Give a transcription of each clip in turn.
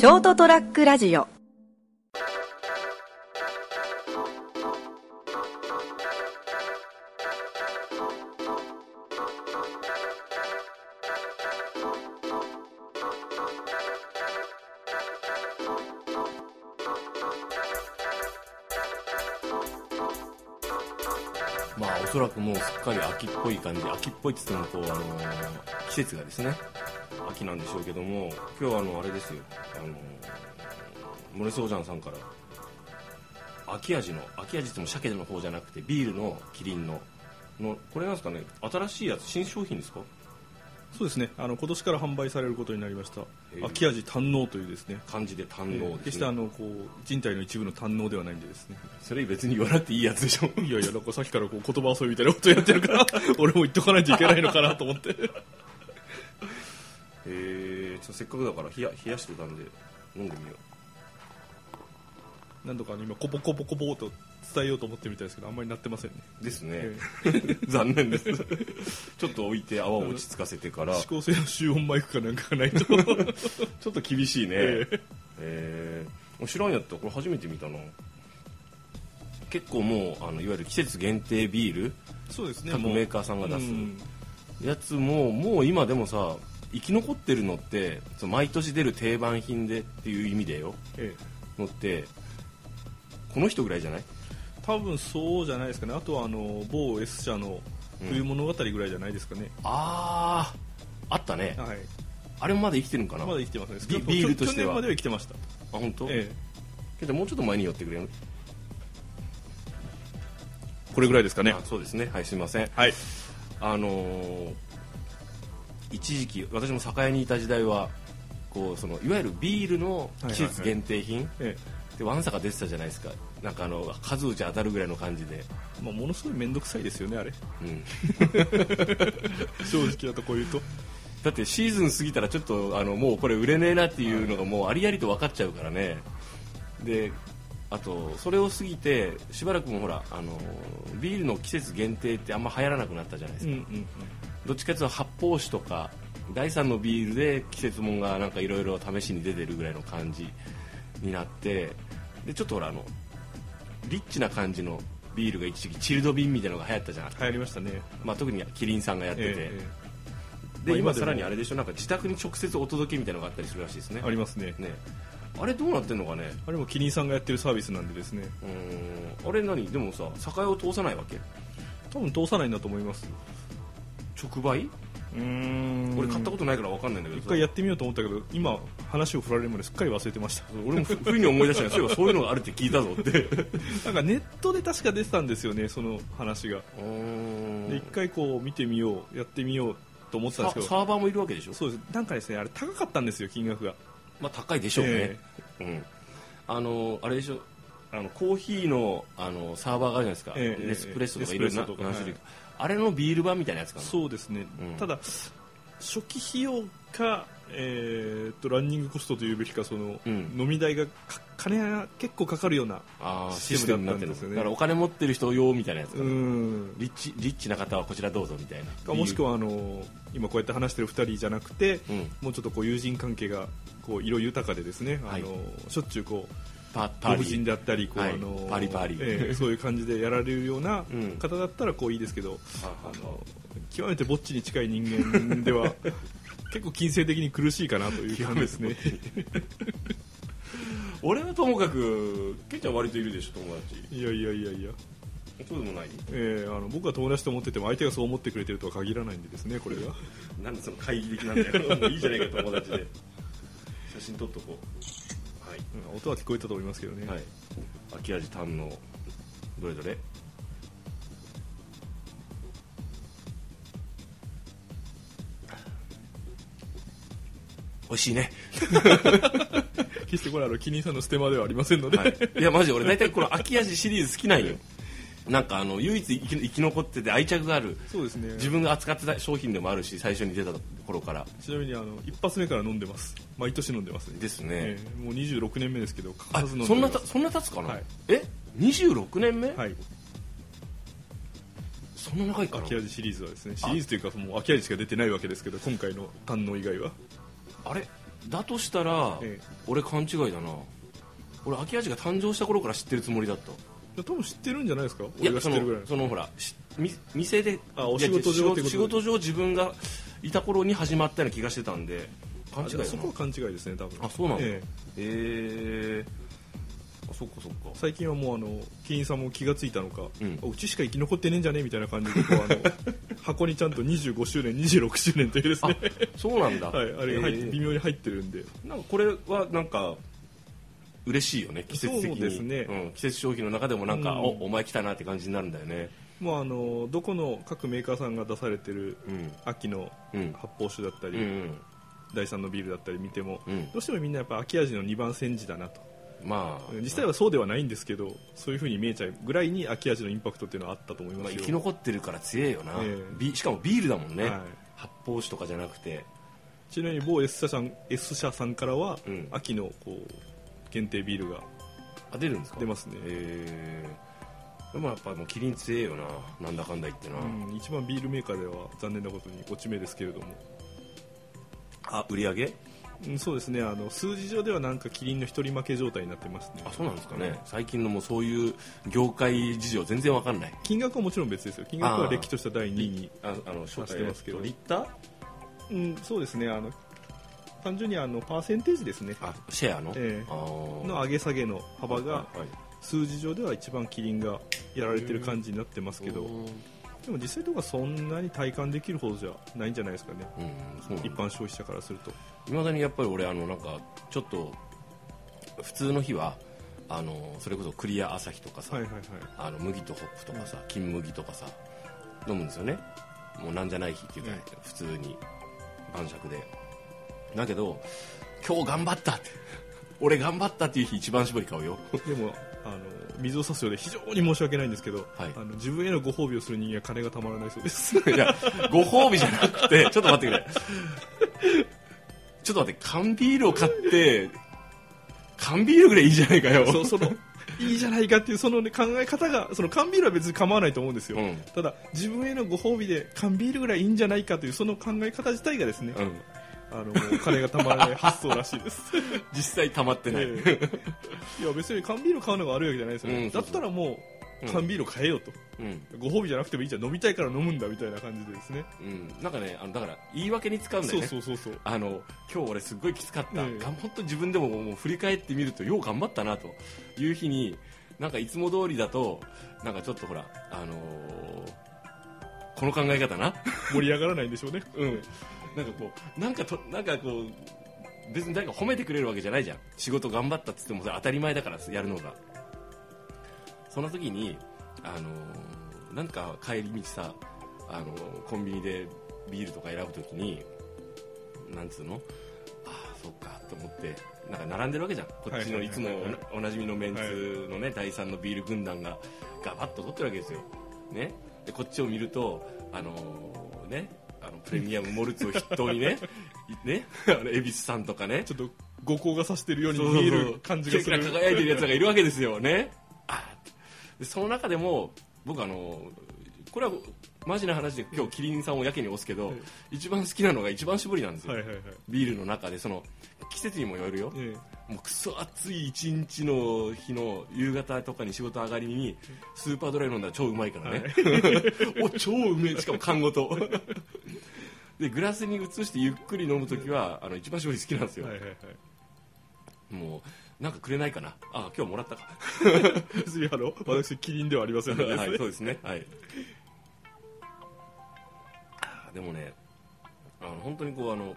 ショートトラックラジオ。まあおそらくもうすっかり秋っぽい感じ秋っぽいって言ってもこう、あのー季節がですね秋なんでしょうけども今日はあのあれですよ。あのー、モレソージャンさんから。秋味の秋味っても鮭の方じゃなくてビールのキリンののこれなんですかね。新しいやつ新商品ですか？そうですね。あの今年から販売されることになりました。え。ー秋味堪能というですね。漢字で堪えー能です、ね。決してあのこう人体の一部の堪能ではないんでですね。それ別に言わなくていいやつでしょ。いやいやなんかさっきからこう言葉遊びみたいなことやってるから 俺も言っとかないといけないのかなと思ってえせっかくだから冷や冷やしてたんで飲んでみよ何度かあの今コポコポコポと伝えようと思ってみたいですけどあんまりなってませんね。うですね、え 残念です。ちょっと置いて泡を落ち着かせてから。指向性の集音マイクかなんかがないと。ちょっと厳しいね。ええ。えー、知らんやった？これ初めて見たな結構もうあのいわゆる季節限定ビールそうですね。各メーカーさんが出すうん。やつももう今でもさ生き残ってるのってその毎年出る定番品でっていう意味でよ。ええ。のってこの人ぐらいじゃない？多分そうじゃないですかね。あとはあの某 S 社の冬物語ぐらいじゃないですかね、あああったね。はい。あれもまだ生きてるんかな？まだ生きてますね。ビビールとしては。去年までは生きてました。あ本当、えけどもうちょっと前に寄ってくれるえこれぐらいですかね。あそうですね。はいすいません。はい。あのー一時期私も酒屋にいた時代はこうそのいわゆるビールの季節限定品、えでわんさか出てたじゃないですか。なんかあの数打ち当たるぐらいの感じで、えまあ、ものすごい面倒くさいですよねあれ。うん、正直なとこ言うと。だってシーズン過ぎたらちょっとあのもうこれ売れねえなっていうのがもうありありと分かっちゃうからね。であとそれを過ぎてしばらくもほらあのビールの季節限定ってあんま流行らなくなったじゃないですか、うんうんどっちかというと発泡酒とか第3のビールで季節もんがなんかいろいろ試しに出てるぐらいの感じになってでちょっとほらあのリッチな感じのビールが一時期チルド瓶みたいなのが流行ったじゃん、流行りましたね。まあ、特にキリンさんがやってて、えええで今まあ今でもさらにあれでしょ？なんか自宅に直接お届けみたいなのがあったりするらしいですね。えありますね。ね。あれどうなってんのかね？あれもキリンさんがやってるサービスなんでですね。うーん。あれ何？でもさ酒屋を通さないわけ？多分通さないんだと思います直売？うん。俺買ったことないから分かんないんだけど一回やってみようと思ったけど今話を振られるまですっかり忘れてました。俺もふ不意に思い出したよそういえばそういうのがあるって聞いたぞって。なんかネットで確か出てたんですよねその話が。一回こう見てみようやってみようと思ってたんサですけど。サーバーもいるわけでしょ？そうです。なんかですねあれ高かったんですよ金額が。まあ高いでしょうね、えうん。あのあれでしょ？あのコーヒーのあのサーバーがあるじゃないですか、ええネスプレッソとかいろいろなはあれのビール版みたいなやつかな。そうですね、うん。ただ初期費用か、えーっとランニングコストというべきかその、うん。飲み代がか金が結構かかるようなシステムになってるだったんですよ。ねだからお金持ってる人用みたいなやつかうな、ん。リッチリッチな方はこちらどうぞみたいな。かもしくはあの今こうやって話してる2人じゃなくて、うん。もうちょっとこう友人関係がこう色豊かでですね、はい。あのしょっちゅうこうご婦人であったりこう、はい。あのパリパリ。ええそういう感じでやられるような うん。方だったらこういいですけど、はあの極めてぼっちに近い人間では 結構金銭的に苦しいかなという感じですね。俺はともかくケンちゃん割といるでしょ友達。いやいやいやいや、そうでもない？ええあの僕は友達と思ってても相手がそう思ってくれてるとは限らないんでですねこれが。なんでその懐疑的なんだよ。もういいじゃないか友達で。写真撮っとこう。はいうん音は聞こえたと思いますけどね、はい、秋味堪能どれどれ？美味しいね、決してこれはあのキリンさんのステマではありませんので、はい、いやマジで俺大体この秋味シリーズ好きなんよなんかあの唯一生き残ってて愛着があるそうですね。自分が扱ってた商品でもあるし最初に出た頃から。ちなみにあの一発目から飲んでます。毎年飲んでますですね、ええもう26年目ですけど欠かあさず飲んでそんなますたそんな経つかな、はい。え？26年目、はい。そんな長いかな？秋味シリーズはですねシリーズというかもう秋味しか出てないわけですけど今回の堪能以外は。あれ？だとしたら、え俺勘違いだな。俺秋味が誕生した頃から知ってるつもりだった。え多分知ってるんじゃないですか？い俺が知ってるぐらいの。そのほら店であお仕事上仕事上自分がいた頃に始まったような気がしてたんで。勘あ違いそこは勘違いですね多分。あそうなんだえ。えへえ。あそっかそっか。最近はもうあのキリンさんも気がついたのか、うん。うちしか生き残ってねえんじゃねみたいな感じでこうあの 箱にちゃんと25周年26周年というですね。そうなんだ。はい、あれがえ。微妙に入ってるんで。なんかこれはなんか嬉しいよね季節的に。そうですね。ん、季節商品の中でもなんか、うん。おお前来たなって感じになるんだよね。もうあのどこの各メーカーさんが出されてるうん。秋のうん。発泡酒だったり、うんうん。第3のビールだったり見ても、うん。どうしてもみんなやっぱ秋味の2番煎じだなと。まあ。実際はそうではないんですけどそういう風に見えちゃうぐらいに秋味のインパクトっていうのはあったと思いまあ、ますよ、生き残ってるから強えよな、ええ。ビしかもビールだもんね、はい。発泡酒とかじゃなくて。ちなみに某 S 社さん S 社さんからは、うん。秋のこう限定ビールが。あ出るんですか？出ますね。へえでもやっぱもうキリン強えよな。なんだかんだ言ってな、うん、一番ビールメーカーでは残念なことに落ち目ですけれども、あ売り上げ？うん、そうですね。あの数字上ではなんかキリンの一人負け状態になってますね。あそうなんですかね。最近のもうそういう業界事情全然わかんない。金額はもちろん別ですよ。金額はれっきとした第2位にああの出してますけど。リッター？うん、そうですね。あの単純にあのパーセンテージですね。あシェアの、えー。の上げ下げの幅がはいはい。数字上では一番キリンがやられてる感じになってますけど。うん。でも実際とかそんなに体感できるほどじゃないんじゃないですかね。うん一般消費者からすると。いまだにやっぱり俺あのなんかちょっと普通の日はあのそれこそクリア朝日とかさ、はいはいはい。あの麦とホップとかさ金麦とかさ飲むんですよね。もうなんじゃない日っていうか、うん普通に晩酌でだけど今日頑張ったって。俺頑張ったっていう日一番搾り買うよ。でもあの水を差すようで非常に申し訳ないんですけど、はい。あの自分へのご褒美をする人間は金がたまらないそうです。いやご褒美じゃなくてちょっと待ってくれ。ちょっと待って缶ビールを買って缶ビールぐらいいいじゃないかよ。そうそのいいじゃないかっていうその、ね、考え方がその缶ビールは別に構わないと思うんですよ、うん。ただ自分へのご褒美で缶ビールぐらいいいんじゃないかというその考え方自体がですね、うんあのもう金がたまらない発想らしいです。実際溜まってない、ええ。いや別に缶ビール買うのが悪いわけじゃないですよね、うんだったらもううん缶ビール買えよと、うん。ご褒美じゃなくてもいいじゃん飲みたいから飲むんだみたいな感じでですね。うん、なんかねあのだから言い訳に使うんだよね。そうそうそうあの今日俺すっごいきつかった、ええ。が本当自分でももう振り返ってみるとよう頑張ったなという日になんかいつも通りだとなんかちょっとほらあのーこの考え方な。盛り上がらないんでしょうね。うんなんかこうなんかとなんかこう別に誰か褒めてくれるわけじゃないじゃん。仕事頑張ったっつってもそれ当たり前だからやるのが。その時にあのーなんか帰り道さあのーコンビニでビールとか選ぶ時になんつうの？ああそっかと思ってなんか並んでるわけじゃん。こっちのいつもおおなじみのメンツのね、第3のビール軍団がガバッと取ってるわけですよ、ね、でこっちを見るとあのーね？あのプレミアムモルツを筆頭にねい ねあの恵比寿さんとかね。ちょっと五光がさしてるように見える感じがする。輝いてるやつがいるわけですよね。その中でも僕あのこれはマジな話で今日キリンさんをやけに押すけど、はい。一番好きなのが一番搾りなんですよ、はいはいはい。ビールの中でその季節にもよるよ、えもうクソ暑い一日の日の夕方とかに仕事上がりにスーパードライ飲んだら超うまいからね、お超うめえ。しかも缶ごと。でグラスに移してゆっくり飲む時はあの一番搾り好きなんですよ、えはいはいはい。もうなんかくれないかな。あ今日もらったか。別にあの私キリンではありませんので、はいそうですね。はい。あでもねあの本当にこうあの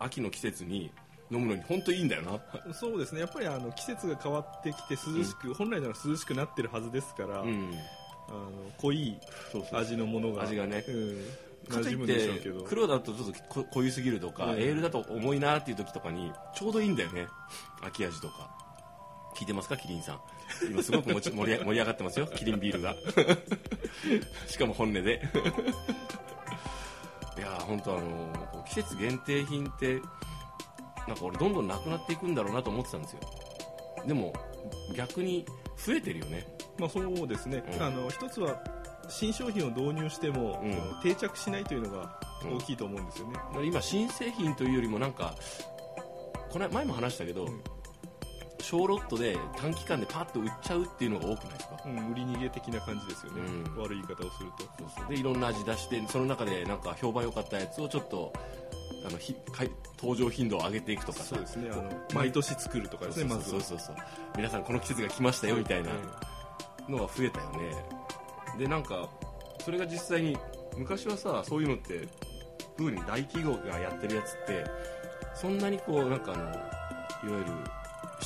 秋の季節に飲むのに本当いいんだよな。そうですね。やっぱりあの季節が変わってきて涼しく、本来なら涼しくなってるはずですから、うん。あの濃い味のものが味がね。うん、かといっ馴染むんでしょうけど。て黒だとちょっとこ濃ゆすぎるとか、うん。エールだと重いなっていう時とかにちょうどいいんだよね。秋味とか。聞いてますか？キリンさん。今すごくもち 盛り盛り上がってますよ。キリンビールが。しかも本音で。いやー本当あの季節限定品ってなんか俺どんどんなくなっていくんだろうなと思ってたんですよ。でも逆に増えてるよね。まあそうですね、うん。あの一つは新商品を導入しても、うん。定着しないというのが大きいと思うんですよね、今新製品というよりもなんかこの前も話したけど、ん小ロットで短期間でパッと売っちゃうっていうのが多くないですか？うん、売り逃げ的な感じですよね、うん。悪い言い方をすると。そうそう。でいろんな味出してその中でなんか評判良かったやつをちょっとあのひかい登場頻度を上げていくとかさ。そうですね。あの毎年作るとかですねそうまずはそうそう。皆さんこの季節が来ましたよみたいなのが増えたよね。でなんかそれが実際に昔はさそういうのって特に大企業がやってるやつってそんなにこうなんかあのいわゆる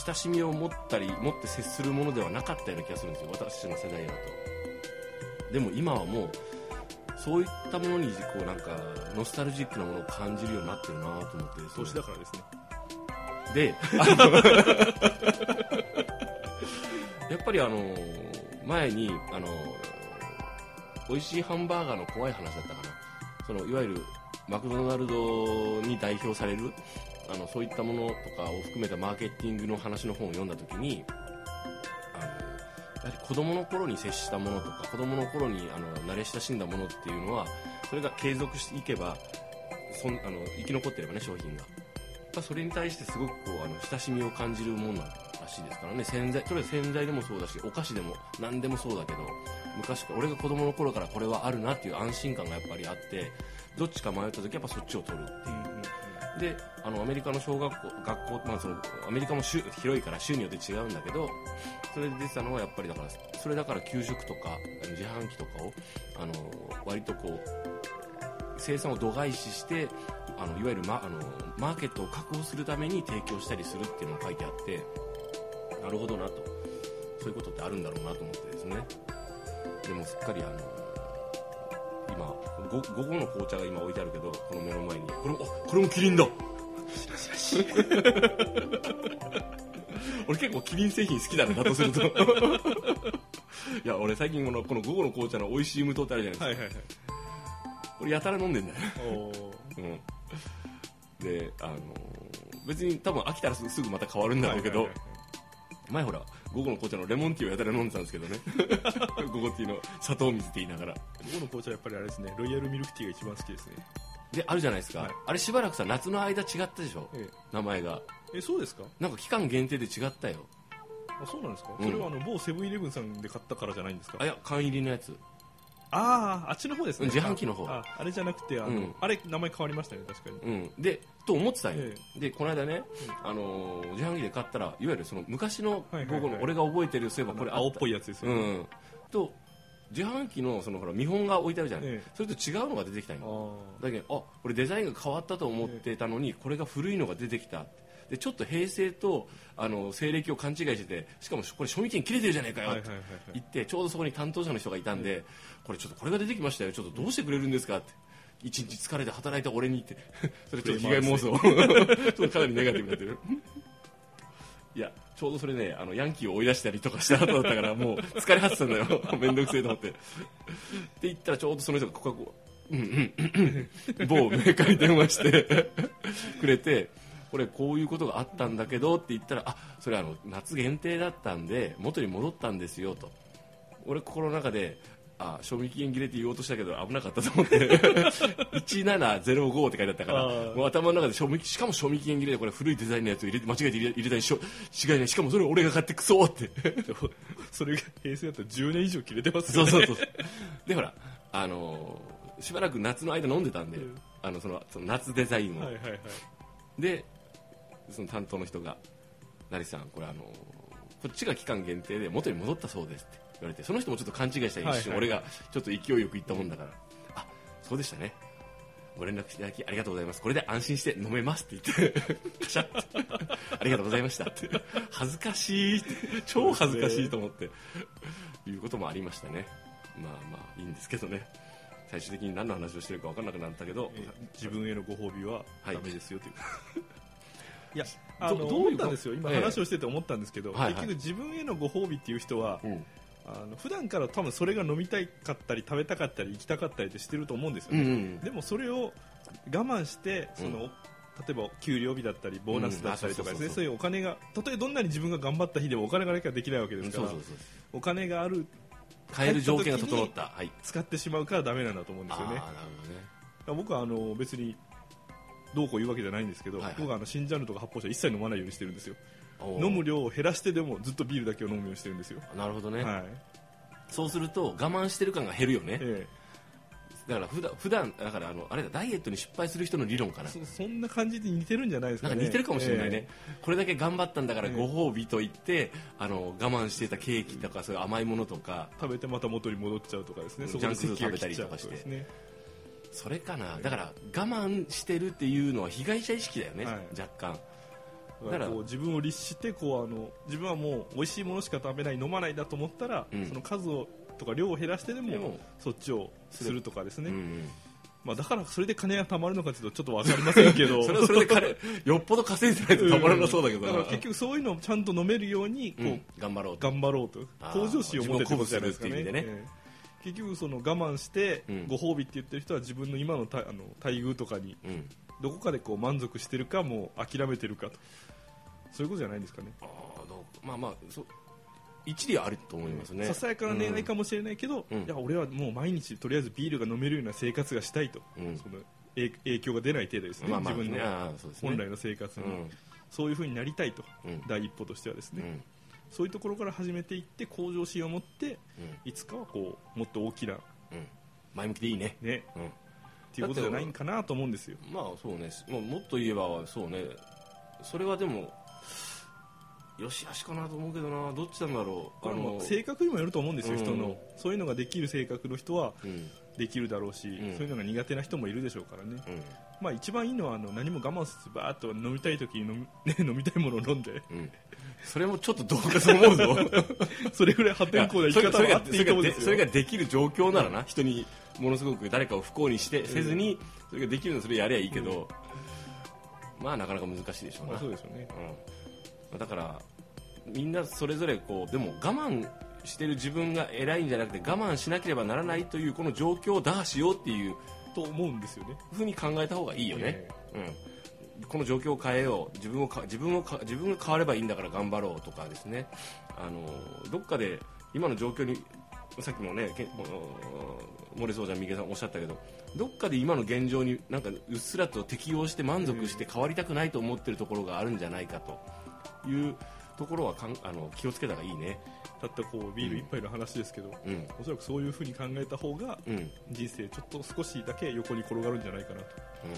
親しみを持ったり持って接するものではなかったような気がするんですよ。私の世代だと。でも今はもうそういったものにこうなんかノスタルジックなものを感じるようになってるなと思ってですね。投資だからですね。で やっぱりあの前にあの美味しいハンバーガーの怖い話だったかな。そのいわゆるマクドナルドに代表されるあのそういったものとかを含めたマーケティングの話の本を読んだ時にあのやはり子供の頃に接したものとか子供の頃にあの慣れ親しんだものっていうのはそれが継続していけばそんあの生き残ってればね商品が。それに対してすごくこうあの親しみを感じるものらしいですからね。洗剤とりあえず洗剤でもそうだしお菓子でも何でもそうだけど昔から俺が子供の頃からこれはあるなっていう安心感がやっぱりあってどっちか迷った時はやっぱそっちを取るっていう。であのアメリカの小学校学校、まあ、そのアメリカも州広いから州によって違うんだけどそれで出てたのはやっぱりだからそれだから給食とか自販機とかをあの割とこう生産を度外視してあのいわゆるマあのマーケットを確保するために提供したりするっていうのが書いてあってなるほどなと。そういうことってあるんだろうなと思ってですね。でもすっかりあの今午午後の紅茶が今置いてあるけどこの目の前に。これもあこれもキリンだ。俺結構キリン製品好きだねだとすると。いや俺最近このこの午後の紅茶の美味しい無糖ってあるじゃないですか、はいはいはい。俺やたら飲んでんだよ。うん、であの別に多分飽きたらすすぐまた変わるんだろうけど、はいはい前ほら午後の紅茶のレモンティーをやたら飲んでたんですけどね。午後ティーの砂糖水って言いながら。午後の紅茶はやっぱりあれですねロイヤルミルクティーが一番好きですね。であるじゃないですか、はい。あれしばらくさ夏の間違ったでしょえ名前が。ええそうですか？なんか期間限定で違ったよ。あそうなんですか、うん。それはあの某セブンイレブンさんで買ったからじゃないんですか？あいや缶入りのやつあああっちの方ですね。自販機の方。ああれじゃなくてあの、うん。あれ名前変わりましたね確かに。うん。でと思ってたんよ、えでこの間ね、あのー自販機で買ったらいわゆるその昔のはいはいはい。午後の俺が覚えてるそういえばこれ青っぽいやつですよね、うん、と自販機のそのほら見本が置いてあるじゃない、ええ。それと違うのが出てきたんだけどあこれデザインが変わったと思ってたのに、これが古いのが出てきたでちょっと平成とあの西暦を勘違いしててしかもこれ賞味期限切れてるじゃないかよって言ってちょうどそこに担当者の人がいたんで、これちょっとこれが出てきましたよちょっとどうしてくれるんですかって。一日疲れて働いた俺にって。それちょっと被害妄想。ちょっとかなりネガティブになってる。いやちょうどそれねあのヤンキーを追い出したりとかした後だったからもう疲れ果てたんだよ。面倒くせえと思って。って言ったらちょうどその人がここうんうんうんうん某メーカーに電話してくれてこれこういうことがあったんだけどって言ったらあそれはあの夏限定だったんで元に戻ったんですよと。俺心の中であ賞味期限切れって言おうとしたけど危なかったと思って。1705って書いてあったからもう頭の中で賞味しかも賞味期限切れでこれ古いデザインのやつを入れて間違えて入れ入れたにしょ違いない。しかもそれを俺が買ってクソって。それが平成だったら10年以上切れてますよね。そうそうそう。でほらあのーしばらく夏の間飲んでたんで、うん。あのそのその夏デザインを、はいはいはい。でその担当の人が「成さんこれあのこっちが期間限定で元に戻ったそうです」って言われてその人もちょっと勘違いした一瞬、はいはい。俺がちょっと勢いよく言ったもんだから「あそうでしたね。ご連絡いただきありがとうございます。これで安心して飲めます」って言って カシャッてありがとうございました」って恥ずかしいって超恥ずかしいと思っていうこともありましたね。まあまあいいんですけどね。最終的に何の話をしてるか分からなくなったけど、え自分へのご褒美ははい。ダメですよという、い、やあのどどう思ったんですよ？今ええ。話をしてて思ったんですけど、はいはい。結局自分へのご褒美っていう人は、うん。あの普段から多分それが飲みたかったり食べたかったり行きたかったりってしてると思うんですよね、うんうん。でもそれを我慢してその、うん例えば給料日だったりボーナスだったりとかですね、そういうお金がたとえどんなに自分が頑張った日でもお金がなきゃできないわけですから、お金がある変える条件が整った。はい。使ってしまうからダメなんだと思うんですよね。僕はあの別にどうこう言うわけじゃないんですけど、はいはい。僕はあの新ジャンルとか発泡酒は一切飲まないようにしてるんですよ。飲む量を減らしてでもずっとビールだけを飲むようにしてるんですよ、なるほどね、はい。そうすると我慢してる感が減るよね。えだから普段普段だからあのあれだダイエットに失敗する人の理論かな。えそそんな感じで似てるんじゃないですかね。なんか似てるかもしれないね、えこれだけ頑張ったんだからええご褒美と言って、あの我慢してたケーキとかそういう甘いものとかえ食べてまた元に戻っちゃうとかですね。ジャンク食べたりとかして。ねそれかな。だから我慢してるっていうのは被害者意識だよね、はい。若干。だからこう自分を律してこうあの自分はもう美味しいものしか食べない飲まないだと思ったら、うん。その数をとか量を減らしてでもそっちをするとかですね、うん。まあ、だからそれで金が貯まるのかちょっとちょっと分かりませんけど。それはそれで彼よっぽど稼いでないとたまらなそうだけどな、から結局そういうのをちゃんと飲めるようにこう、うん。頑張ろうと。頑張ろうと。向上心を持ってってことじゃないですかね結局その我慢してうん。ご褒美って言ってる人は自分の今のたあの待遇とかにうん。どこかでこう満足してるかもう諦めてるかと。そういうことじゃないんですかね。あまあまあそう一理あると思いますね。ささやかな恋愛かもしれないけど、うん。いや俺はもう毎日とりあえずビールが飲めるような生活がしたいと、うん。その影影響が出ない程度ですね、まあまあ自分の本来の生活に、うん。そういうふうになりたいと、うん。第一歩としてはですね、うんそういうところから始めていって向上心を持ってうん。いつかはこうもっと大きなうん。前向きでいいね。ね。うん。っていうことじゃないんかなと思うんですよ。まあそうね。もうもっと言えばそうね。それはでもよしあしかなと思うけどな。どっちなんだろう。これはものう性格にもよると思うんですよ、うん。人の。そういうのができる性格の人はうん。できるだろうし、ん。そういうのが苦手な人もいるでしょうからね、うん。まあ、一番いいのはあの何も我慢せずバーっと飲みたい時に飲み,、ね、飲みたいものを飲んで。うんそれもちょっとどうかと思うぞ。それぐらい破天荒な生き方はあっていいと思うんですよ。それができる状況ならな人にものすごく誰かを不幸にしてせずにそれができるのそれやりゃいいけど、まあなかなか難しいでしょうな、まあそうですよね。うん、だからみんなそれぞれこうでも我慢してる自分が偉いんじゃなくて我慢しなければならないというこの状況を打破しようっていうと思うんですよね。ふうに考えた方がいいよね、うん、この状況を変えよう。自分をか自分をか自分が変わればいいんだから頑張ろうとかですね。あのどっかで今の状況にさっきもねけ漏れそうじゃん三毛さんおっしゃったけどどっかで今の現状になんかうっすらと適応して満足して変わりたくないと思ってるところがあるんじゃないかと。いうところはかんあの気をつけたらいいね。たったこうビール一杯の話ですけど、うん。おそらくそういうふうに考えた方がうん。人生ちょっと少しだけ横に転がるんじゃないかなと、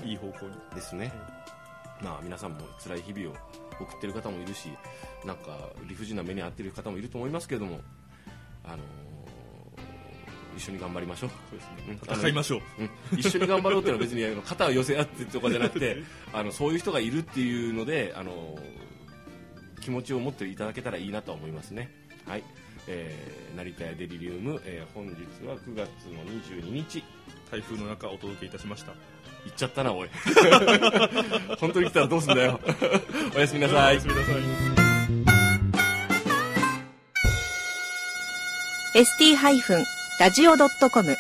うん。いい方向に。ですね、まあ皆さんも辛い日々を送ってる方もいるしなんか理不尽な目に遭ってる方もいると思いますけどもあのー一緒に頑張りましょう。そうですうん。ね戦いましょう。うん、一緒に頑張ろうっていうのは別にあの肩を寄せ合ってとかじゃなくて あのそういう人がいるっていうのであの気持ちを持っていただけたらいいなと思いますね。はい、えー成田屋デリリウム、えー本日は9月の22日。台風の中お届けいたしました行っちゃったなおい。本当に来たらどうすんだよ。おやすみなさい。すみなさい。ST- ラジオ .com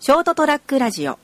ショートトラックラジオ。